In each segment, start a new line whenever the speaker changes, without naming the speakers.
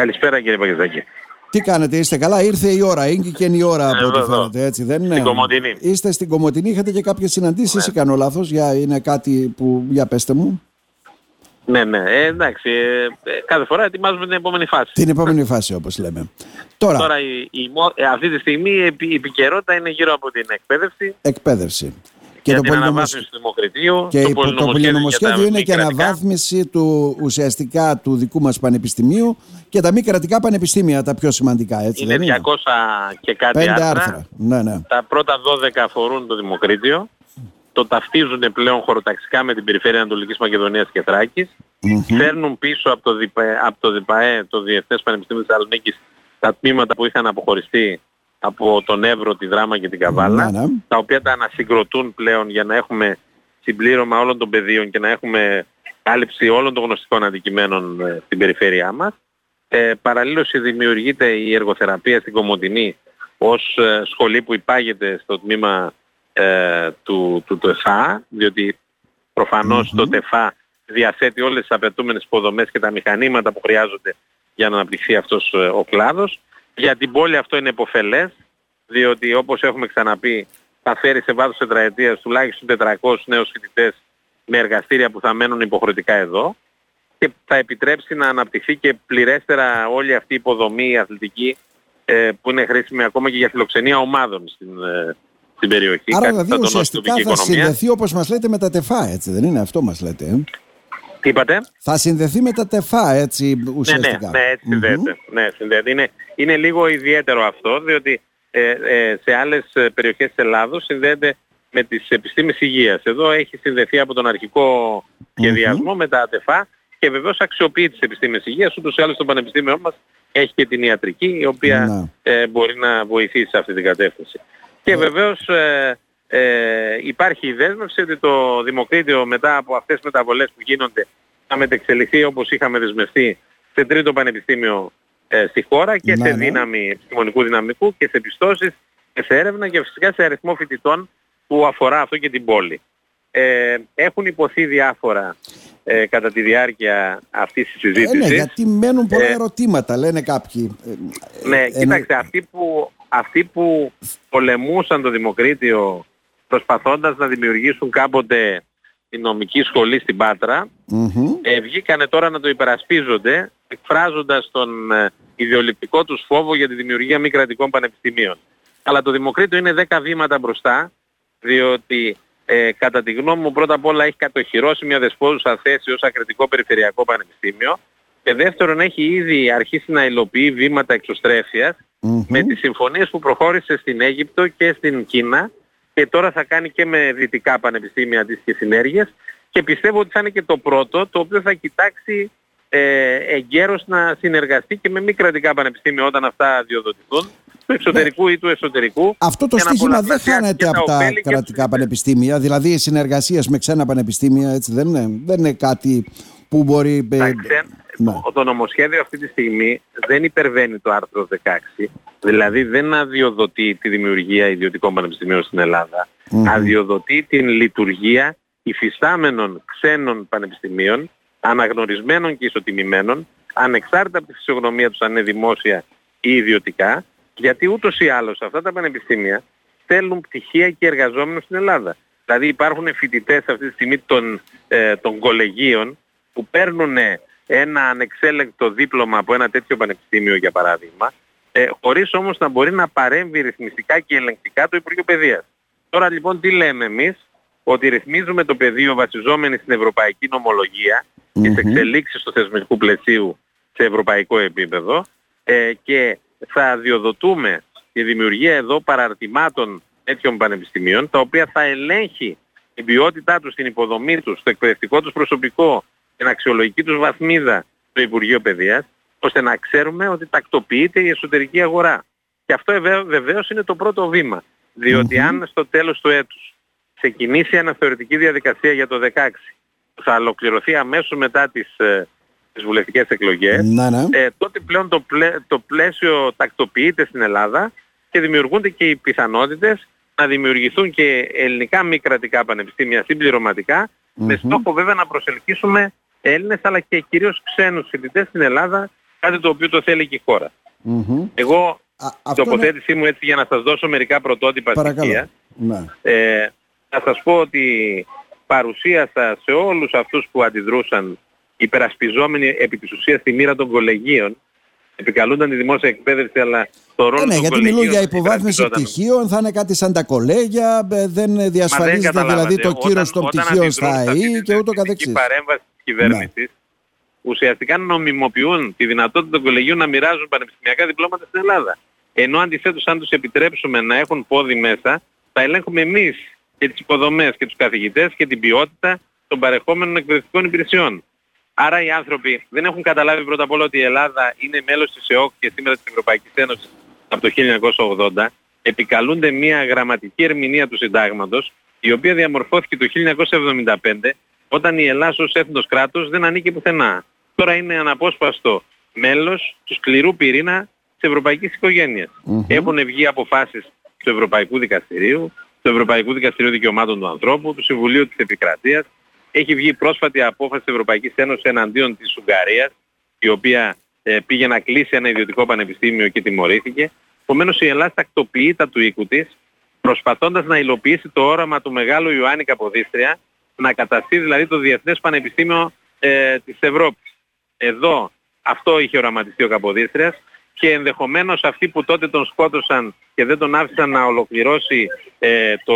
Καλησπέρα κύριε Παγκεζάκη.
Τι κάνετε, είστε καλά, ήρθε η ώρα, είναι και η ώρα από ό,τι φαίνεται, έτσι δεν είναι;
Στην Κομωτινή.
Είστε στην Κομωτινή, είχατε και κάποιες συναντήσεις
Ναι.
ή κάνω λάθος, για, είναι κάτι που, για πέστε μου;
Ναι, ναι, ε, εντάξει, ε, ε, κάθε φορά ετοιμάζουμε την επόμενη φάση.
Την επόμενη φάση όπως λέμε. Τώρα,
Τώρα η, η, μο- ε, αυτή τη στιγμή η, επι- η επικαιρότητα είναι γύρω από την εκπαίδευση
εκπαίδευση.
Και
το
την
πολυνομοσ-
αναβάθμιση του δημοκρατίου.
Και το, το
πολυνομοσχέδιο για
πολυνομοσχέδιο
τα
είναι
μη
και
κρατικά.
αναβάθμιση του ουσιαστικά του δικού μας πανεπιστημίου και τα μη κρατικά πανεπιστήμια τα πιο σημαντικά, έτσι
Είναι
δεν είναι;
200 και κάτι
Πέντε
άρθρα.
άρθρα. Ναι, ναι.
Τα πρώτα 12 αφορούν το Δημοκρίτιο. Το ταυτίζουν πλέον χωροταξικά με την περιφέρεια Ανατολικής Μακεδονίας και Θράκης.
Μμμ.
Φέρνουν πίσω από το, ΔΙΠΑΕ, από το ΔΙΠΑΕ, το Διεθνές Πανεπιστήμιο της Θεσσαλονίκης, τα τμήματα που είχαν αποχωριστεί από τον Εύρο, τη Δράμα και την Καβάλα,
Ναι, ναι.
τα οποία τα ανασυγκροτούν πλέον για να έχουμε συμπλήρωμα όλων των πεδίων και να έχουμε κάλυψη όλων των γνωστικών αντικειμένων ε, στην περιφέρειά μας. Ε, παραλλήλως δημιουργείται η εργοθεραπεία στην Κομωτινή ως ε, σχολή που υπάγεται στο τμήμα ε, του, του ΤΕΦΑ, διότι προφανώς το ΤΕΦΑ διαθέτει όλες τις απαιτούμενες υποδομές και τα μηχανήματα που χρειάζονται για να αναπτυχθεί αυτός ε, ο κλάδος. Για την πόλη αυτό είναι υποφελές, διότι όπως έχουμε ξαναπεί θα φέρει σε βάθος τετραετίας τουλάχιστον 400 νέους φοιτητές με εργαστήρια που θα μένουν υποχρεωτικά εδώ και θα επιτρέψει να αναπτυχθεί και πληρέστερα όλη αυτή η υποδομή η αθλητική ε, που είναι χρήσιμη ακόμα και για φιλοξενία ομάδων στην, ε, στην περιοχή.
Άρα
Κάτι
δηλαδή
θα τονώσει η
ουσιαστικά
τοπική
θα
οικονομία.
συνδεθεί όπως μας λέτε με τα τεφά, έτσι δεν είναι αυτό μας λέτε. ε;
Τι είπατε;
Θα συνδεθεί με τα τεφά έτσι
Ναι, ναι,
ουσιαστικά.
ναι, έτσι
Μμμ.
συνδέεται. Ναι, συνδέεται. Είναι, είναι λίγο ιδιαίτερο αυτό, διότι ε, ε, σε άλλες ε, περιοχές της Ελλάδος συνδέεται με τις επιστήμες υγείας. Εδώ έχει συνδεθεί από τον αρχικό σχεδιασμό με τα ΑΤΕΦΑ και βεβαίως αξιοποιεί τις επιστήμες υγείας, ούτως ή άλλως το Πανεπιστήμιο μας έχει και την ιατρική, η οποία
Ναι.
ε, μπορεί να βοηθήσει σε αυτή την κατεύθυνση. Και βεβαίως ε, ε, υπάρχει η δέσμευση ότι το Δημοκρίτιο μετά από αυτές τις μεταβολές που γίνονται θα μετεξελιχθεί όπως είχαμε δεσμευτεί σε τρίτο πανεπιστήμιο ε, στη χώρα και
Ναι,
σε
ναι.
δύναμη επιστημονικού δυναμικού και σε πιστώσεις και σε έρευνα και φυσικά σε αριθμό φοιτητών που αφορά αυτό και την πόλη. Ε, έχουν υποθεί διάφορα ε, κατά τη διάρκεια αυτής της
Ε, ναι,
συζήτησης.
γιατί μένουν πολλά
Ε,
ερωτήματα, λένε κάποιοι. Ε,
Ναι,
ε,
κοίταξε, αυτοί που, αυτοί που πολεμούσαν το Δημοκρίτιο προσπαθώντας να δημιουργήσουν κάποτε τη νομική σχολή στην Πάτρα,
μμμ.
ε, βγήκανε τώρα να το υπερασπίζονται, εκφράζοντας τον ε, ιδεολειπτικό τους φόβο για τη δημιουργία μη κρατικών πανεπιστημίων. Αλλά το Δημοκρίτιο είναι 10 βήματα μπροστά, διότι ε, κατά τη γνώμη μου πρώτα απ' όλα έχει κατοχυρώσει μια δεσπόζουσα θέση ως ακριτικό περιφερειακό πανεπιστήμιο και δεύτερον έχει ήδη αρχίσει να υλοποιεί βήματα εξωστρέφειας
Μμμ.
με τις συμφωνίες που προχώρησε στην Αίγυπτο και στην Κίνα και τώρα θα κάνει και με δυτικά πανεπιστήμια αντίστοιχες συνέργειες και πιστεύω ότι θα είναι και το πρώτο το οποίο θα κοιτάξει ε, εγκαίρως να συνεργαστεί και με μη κρατικά πανεπιστήμια όταν αυτά διοδοτηθούν του εξωτερικού ή του εσωτερικού.
Αυτό το
για να
στίχημα δεν
πολλαπλασιάσει
χάνεται
και
από τα
ωφέλη και τους
κρατικά
φοιτητές.
πανεπιστήμια, δηλαδή οι συνεργασίες με ξένα πανεπιστήμια, έτσι δεν είναι, δεν είναι κάτι που μπορεί... ε,
Τα ξέ-
ναι.
το, το νομοσχέδιο αυτή τη στιγμή δεν υπερβαίνει το άρθρο 16, δηλαδή δεν αδειοδοτεί τη δημιουργία ιδιωτικών πανεπιστημίων στην Ελλάδα,
Μμμ.
αδειοδοτεί την λειτουργία υφιστάμενων ξένων πανεπιστημίων, αναγνωρισμένων και ισοτιμημένων, ανεξάρτητα από τη φυσιογνωμία τους αν είναι δημόσια ή ιδιωτικά, γιατί ούτως ή άλλως αυτά τα πανεπιστήμια στέλνουν πτυχία και εργαζόμενους στην Ελλάδα. Δηλαδή υπάρχουν φοιτητές αυτή τη στιγμή των, ε, των κολεγίων που παίρνουν ένα ανεξέλεγκτο δίπλωμα από ένα τέτοιο πανεπιστήμιο για παράδειγμα, ε, χωρίς όμως να μπορεί να παρέμβει ρυθμιστικά και ελεγκτικά το Υπουργείο Παιδείας. Τώρα λοιπόν τι λέμε εμείς, ότι ρυθμίζουμε το πεδίο βασιζόμενοι στην ευρωπαϊκή νομολογία και
Μμμ.
σε εξελίξεις του θεσμικού πλαισίου σε ευρωπαϊκό επίπεδο ε, και θα διοδοτούμε τη δημιουργία εδώ παραρτημάτων τέτοιων πανεπιστημίων τα οποία θα ελέγχει την ποιότητά τους, την υποδομή τους, το εκπαιδευτικό τους προσωπικό, την αξιολογική τους βαθμίδα στο Υπουργείο Παιδείας ώστε να ξέρουμε ότι τακτοποιείται η εσωτερική αγορά. Και αυτό βεβαίως, βεβαίως είναι το πρώτο βήμα. Διότι
Μμμ.
αν στο τέλος του έτους ξεκινήσει η αναθεωρητική διαδικασία για το 16 που θα ολοκληρωθεί αμέσως μετά τις, ε, τις βουλευτικές εκλογές
Ναι, ναι.
ε, τότε πλέον το, πλαί, το πλαίσιο τακτοποιείται στην Ελλάδα και δημιουργούνται και οι πιθανότητες να δημιουργηθούν και ελληνικά μη κρατικά πανεπιστήμια συμπληρωματικά με
Μμμ.
στόχο βέβαια να προσελκύσουμε Έλληνες αλλά και κυρίως ξένους φοιτητές στην Ελλάδα κάτι το οποίο το θέλει και η χώρα. Εγώ, η τοποθέτησή μου έτσι για να σας δώσω μερικά πρωτότυπα στοιχεία, ναι. ε, θα σας πω ότι παρουσίασα σε όλους αυτούς που αντιδρούσαν υπερασπιζόμενοι επί της ουσίας τη μοίρα των κολεγίων επικαλούνταν τη δημόσια εκπαίδευση, αλλά το ρόλο
ναι,
των
γιατί μιλούν για υποβάθμιση πτυχίων, θα είναι κάτι σαν τα κολέγια, δεν διασφαλίζεται δεν δηλαδή το κύρος των πτυχίων στα ΑΕΗ και ούτω καθεξής.
Η παρέμβαση της κυβέρνησης ναι. ουσιαστικά νομιμοποιούν τη δυνατότητα των κολεγίων να μοιράζουν πανεπιστημιακά διπλώματα στην Ελλάδα. Ενώ αντιθέτως αν τους επιτρέψουμε να έχουν πόδι μέσα, θα ελέγχουμε εμείς και τις υποδομές και τους καθηγητές και την ποιότητα των παρεχόμενων εκπαιδευτικών υπηρεσιών. Άρα οι άνθρωποι δεν έχουν καταλάβει πρώτα απ' όλα ότι η Ελλάδα είναι μέλος της ΕΟΚ και σήμερα της Ευρωπαϊκής Ένωσης από το 1980. Επικαλούνται μια γραμματική ερμηνεία του συντάγματος η οποία διαμορφώθηκε το 1975 όταν η Ελλάδα ως έθνος κράτος δεν ανήκει πουθενά. Τώρα είναι αναπόσπαστο μέλος του σκληρού πυρήνα της ευρωπαϊκής Έχουν βγει αποφάσεις του Ευρωπαϊκού Δικαστηρίου, του Ευρωπαϊκού Δικαστηρίου Δικαιωμάτων του Ανθρώπου, του Συμβουλίου της Επικρατείας, έχει βγει πρόσφατη απόφαση της Ευρωπαϊκής Ένωσης εναντίον της Ουγγαρίας, η οποία ε, πήγε να κλείσει ένα ιδιωτικό πανεπιστήμιο και τιμωρήθηκε. Επομένως η Ελλάδα τακτοποιεί τα του οίκου της, προσπαθώντας να υλοποιήσει το όραμα του μεγάλου Ιωάννη Καποδίστρια, να καταστεί δηλαδή το Διεθνές Πανεπιστήμιο ε, της Ευρώπης. Εδώ αυτό είχε οραματιστεί ο Καποδίστριας και ενδεχομένως αυτοί που τότε τον σκότωσαν και δεν τον άφησαν να ολοκληρώσει ε, το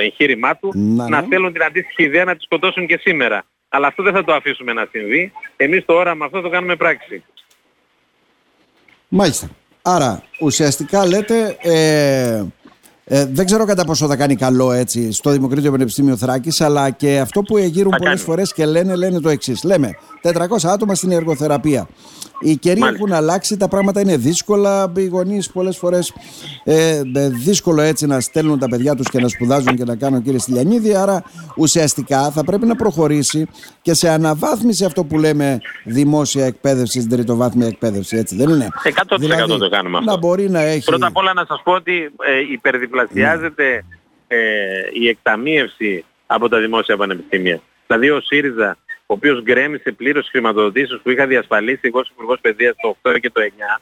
εγχείρημά του να, να θέλουν την αντίστοιχη ιδέα να τη σκοτώσουν και σήμερα. Αλλά αυτό δεν θα το αφήσουμε να συμβεί. Εμείς το όραμα αυτό το κάνουμε πράξη.
Μάλιστα. Άρα ουσιαστικά λέτε ε, ε, δεν ξέρω κατά πόσο θα κάνει καλό έτσι στο Δημοκρατικό Πανεπιστήμιο Θράκης αλλά και αυτό που εγείρουν πολλές φορές και λένε, λένε το εξής. Λέμε 400 άτομα στην εργοθεραπεία. Οι καιροί Μάλιστα. έχουν αλλάξει, τα πράγματα είναι δύσκολα. Οι γονείς πολλές φορές ε, δύσκολο έτσι να στέλνουν τα παιδιά τους και να σπουδάζουν και να κάνουν κύριε Στυλιανίδη. Άρα ουσιαστικά θα πρέπει να προχωρήσει και σε αναβάθμιση αυτό που λέμε δημόσια εκπαίδευση, στην τριτοβάθμια εκπαίδευση. Έτσι δεν είναι;
100% δηλαδή, το κάνουμε αυτό.
Να μπορεί να έχει...
Πρώτα απ' όλα να σας πω ότι ε, υπερδιπλασιάζεται ε, η εκταμείευση από τα δημόσια πανεπιστήμια. Δηλαδή ο ΣΥΡΙΖΑ ο οποίος γκρέμισε πλήρως χρηματοδοτήσεις που είχα διασφαλίσει εγώ ως Υπουργός Παιδείας το 8 και το 9,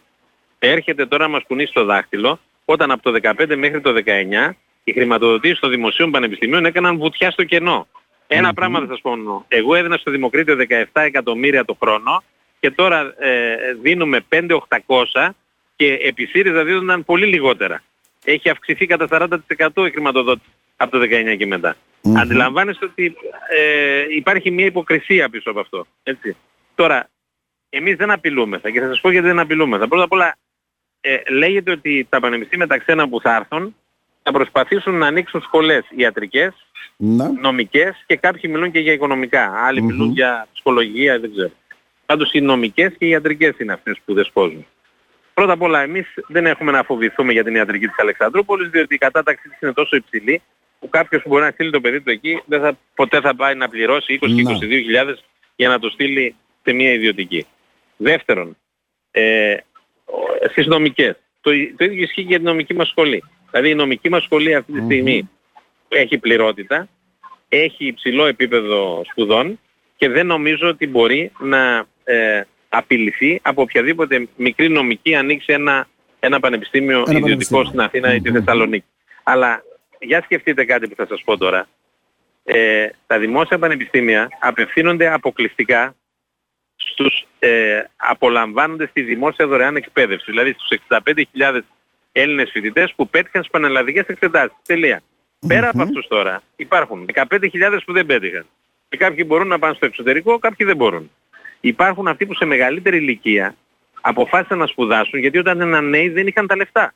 έρχεται τώρα να μας κουνήσει το δάχτυλο, όταν από το 15 μέχρι το 19 οι χρηματοδοτήσεις των δημοσίων πανεπιστημίων έκαναν βουτιά στο κενό. Ένα πράγμα θα σας πω. Εγώ έδινα στο Δημοκρίτιο 17 εκατομμύρια το χρόνο και τώρα ε, δίνουμε 5.800 και επί ΣΥΡΙΖΑ δίνονταν πολύ λιγότερα. Έχει αυξηθεί κατά 40% η χρηματοδότηση από το 19 και μετά. Mm-hmm. Αντιλαμβάνεστε ότι ε, υπάρχει μια υποκρισία πίσω από αυτό. Έτσι. Τώρα, εμείς δεν απειλούμεθα και θα σας πω γιατί δεν απειλούμεθα. Πρώτα απ' όλα, ε, λέγεται ότι τα πανεπιστήμια τα ξένα που θα έρθουν θα προσπαθήσουν να ανοίξουν σχολές ιατρικές, mm νομικές και κάποιοι μιλούν και για οικονομικά. Άλλοι mm-hmm. μιλούν για ψυχολογία, δεν ξέρω. Πάντως οι νομικές και οι ιατρικές είναι αυτές που δεσπόζουν. Πρώτα απ' όλα εμείς δεν έχουμε να φοβηθούμε για την ιατρική της Αλεξανδρούπολης διότι η κατάταξη της είναι τόσο υψηλή που κάποιος που μπορεί να στείλει το παιδί του εκεί δεν θα, ποτέ θα πάει να πληρώσει 20 22 για να το στείλει σε μια ιδιωτική. Δεύτερον, ε, στις νομικές. Το, το ίδιο ισχύει για την νομική μας σχολή. Δηλαδή η νομική μας σχολή αυτή τη στιγμη έχει πληρότητα, έχει υψηλό επίπεδο σπουδών και δεν νομίζω ότι μπορεί να ε, απειληθεί από οποιαδήποτε μικρή νομική ανοίξει ένα, ένα πανεπιστήμιο ένα ιδιωτικό στην Αθήνα ή τη Θεσσαλονίκη. Αλλά για σκεφτείτε κάτι που θα σας πω τώρα. Ε, τα δημόσια πανεπιστήμια απευθύνονται αποκλειστικά στους ε, απολαμβάνοντες τη δημόσια δωρεάν εκπαίδευση. Δηλαδή στους 65.000 Έλληνες φοιτητές που πέτυχαν στις πανελλαδικές εξετάσεις. Τελεία. Πέρα από αυτούς τώρα υπάρχουν 15.000 που δεν πέτυχαν. Και κάποιοι μπορούν να πάνε στο εξωτερικό, κάποιοι δεν μπορούν. Υπάρχουν αυτοί που σε μεγαλύτερη ηλικία αποφάσισαν να σπουδάσουν γιατί όταν ήταν νέοι δεν είχαν τα λεφτά.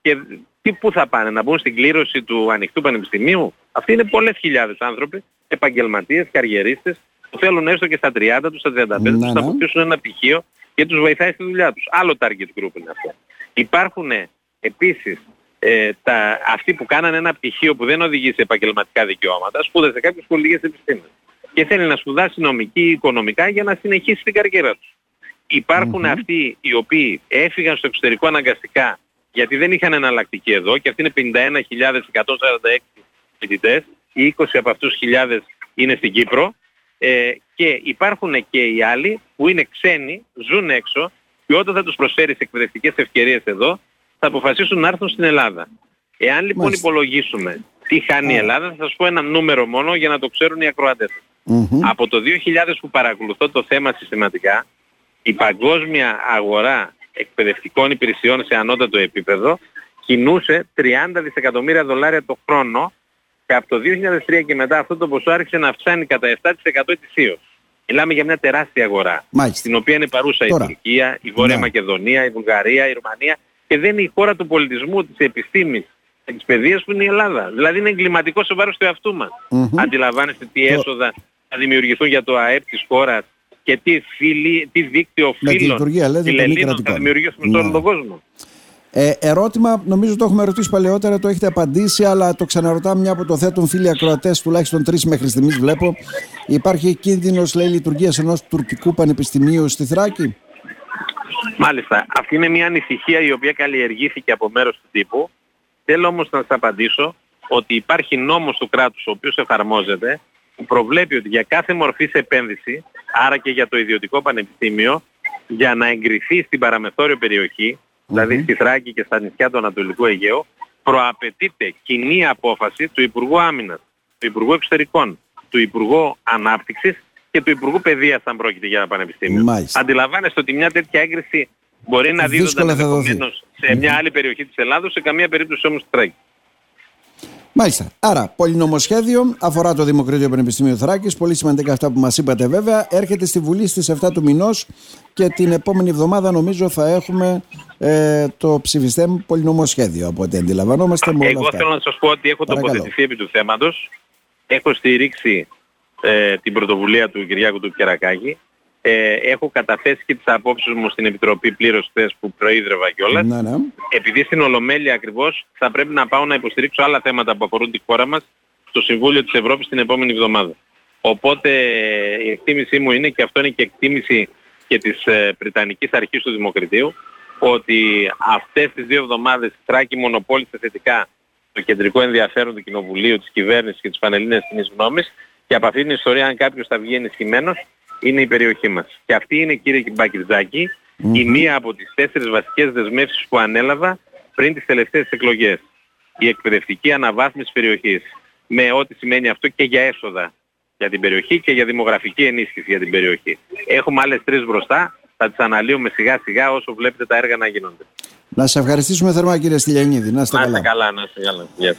Και τι πού θα πάνε, να μπουν στην κλήρωση του ανοιχτού πανεπιστημίου; Αυτοί είναι πολλές χιλιάδες άνθρωποι, επαγγελματίες, καριερίστες, που θέλουν έστω και στα 30 τους, στα 35 τους, να ναι. αποκτήσουν ένα πτυχίο και τους βοηθάει στη δουλειά τους. Άλλο target group είναι αυτό. Υπάρχουν επίσης ε, τα, αυτοί που κάνανε ένα πτυχίο που δεν οδηγεί σε επαγγελματικά δικαιώματα, σπούδασε κάποιες πολιτικές επιστήμες και θέλει να σπουδάσει νομική ή οικονομικά για να συνεχίσει την καριέρα τους. υπαρχουν αυτοί οι οποίοι έφυγαν στο εξωτερικό αναγκαστικά γιατί δεν είχαν εναλλακτική εδώ και αυτοί είναι 51.146 φοιτητές, οι 20 από αυτούς χιλιάδες είναι στην Κύπρο Ε, και υπάρχουν και οι άλλοι που είναι ξένοι, ζουν έξω και όταν θα τους προσφέρεις εκπαιδευτικές ευκαιρίες εδώ θα αποφασίσουν να έρθουν στην Ελλάδα. Εάν λοιπόν Μάλιστα. υπολογίσουμε τι χάνει η Ελλάδα θα σας πω ένα νούμερο μόνο για να το ξέρουν οι ακροατές. Από το 2000 που παρακολουθώ το θέμα συστηματικά η παγκόσμια αγορά εκπαιδευτικών υπηρεσιών σε ανώτατο επίπεδο κινούσε 30 δισεκατομμύρια δολάρια το χρόνο και από το 2003 και μετά αυτό το ποσό άρχισε να αυξάνει κατά 7% ετησίως. Μιλάμε για μια τεράστια αγορά,
Μάλιστα.
στην οποία είναι παρούσα Τώρα. η Τουρκία, η Βόρεια ναι. Μακεδονία, η Βουλγαρία, η Ρουμανία και δεν είναι η χώρα του πολιτισμού, της επιστήμης, της παιδείας που είναι η Ελλάδα. Δηλαδή είναι εγκληματικό σε βάρος του εαυτού μας. Mm-hmm. Αντιλαμβάνεστε τι έσοδα θα δημιουργηθούν για το ΑΕΠ της χώρας και τι, φίλοι, τι δίκτυο φίλων θα δημιουργήσουμε σε όλο τον κόσμο.
Ε, ερώτημα, νομίζω το έχουμε ρωτήσει παλαιότερα, το έχετε απαντήσει, αλλά το ξαναρωτάμε μια από το θέτουν φίλοι ακροατές, τουλάχιστον τρεις μέχρι στιγμής βλέπω. Υπάρχει κίνδυνος, λέει, λειτουργίας ενός τουρκικού πανεπιστημίου στη Θράκη;
Μάλιστα. Αυτή είναι μια ανησυχία η οποία καλλιεργήθηκε από μέρος του τύπου. Θέλω όμως να σας απαντήσω ότι υπάρχει νόμος του κράτους ο οποίος εφαρμόζεται που προβλέπει ότι για κάθε μορφής επένδυση, άρα και για το ιδιωτικό πανεπιστήμιο, για να εγκριθεί στην παραμεθόριο περιοχή, δηλαδή στη Θράκη και στα νησιά του Ανατολικού Αιγαίου, προαπαιτείται κοινή απόφαση του Υπουργού Άμυνας, του Υπουργού Εξωτερικών, του Υπουργού Ανάπτυξης και του Υπουργού Παιδείας αν πρόκειται για ένα πανεπιστήμιο.
Μάλιστα.
Αντιλαμβάνεστε ότι μια τέτοια έγκριση μπορεί να δίδονταν ενδεχομένως σε μια άλλη περιοχή της Ελλάδος, σε καμία περίπτωση όμως στη Θράκη.
Μάλιστα. Άρα, πολυνομοσχέδιο αφορά το Δημοκρατίο Πανεπιστήμιο Θράκης. Πολύ σημαντικά αυτά που μας είπατε, βέβαια. Έρχεται στη Βουλή στις 7 του μηνός και την επόμενη εβδομάδα νομίζω θα έχουμε ε, το ψηφιστέ πολυνομοσχέδιο από ό,τι αντιλαμβανόμαστε.
Εγώ θέλω να σας πω ότι έχω Παρακαλώ. τοποθετηθεί επί του θέματος. Έχω στηρίξει ε, την πρωτοβουλία του Κυριάκου του Κερακάκη ε, έχω καταθέσει και τις απόψεις μου στην Επιτροπή πλήρως χθες που προείδρευα κιόλας.
Ναι, ναι.
Επειδή στην Ολομέλεια ακριβώς θα πρέπει να πάω να υποστηρίξω άλλα θέματα που αφορούν τη χώρα μας στο Συμβούλιο της Ευρώπης την επόμενη εβδομάδα. Οπότε η εκτίμησή μου είναι και αυτό είναι και εκτίμηση και της ε, Βρυτανικής Αρχής του Δημοκρατίου ότι αυτές τις δύο εβδομάδες η Θράκη μονοπόλησε θετικά το κεντρικό ενδιαφέρον του Κοινοβουλίου, της κυβέρνησης και της Πανελλήνιας Κοινής Γνώμης και από αυτήν την ιστορία αν κάποιος θα βγει ενισχυμένος είναι η περιοχή μας. Και αυτή είναι κύριε Μπακιτζάκη η μία από τις τέσσερις βασικές δεσμεύσεις που ανέλαβα πριν τις τελευταίες εκλογές. Η εκπαιδευτική αναβάθμιση περιοχής. Με ό,τι σημαίνει αυτό και για έσοδα για την περιοχή και για δημογραφική ενίσχυση για την περιοχή. Έχουμε άλλες τρεις μπροστά, θα τις αναλύουμε σιγά σιγά όσο βλέπετε τα έργα να γίνονται.
Να σας ευχαριστήσουμε θερμά κύριε Στυλιανίδη. Να είστε
καλά. Να είστε καλά, να είστε καλά.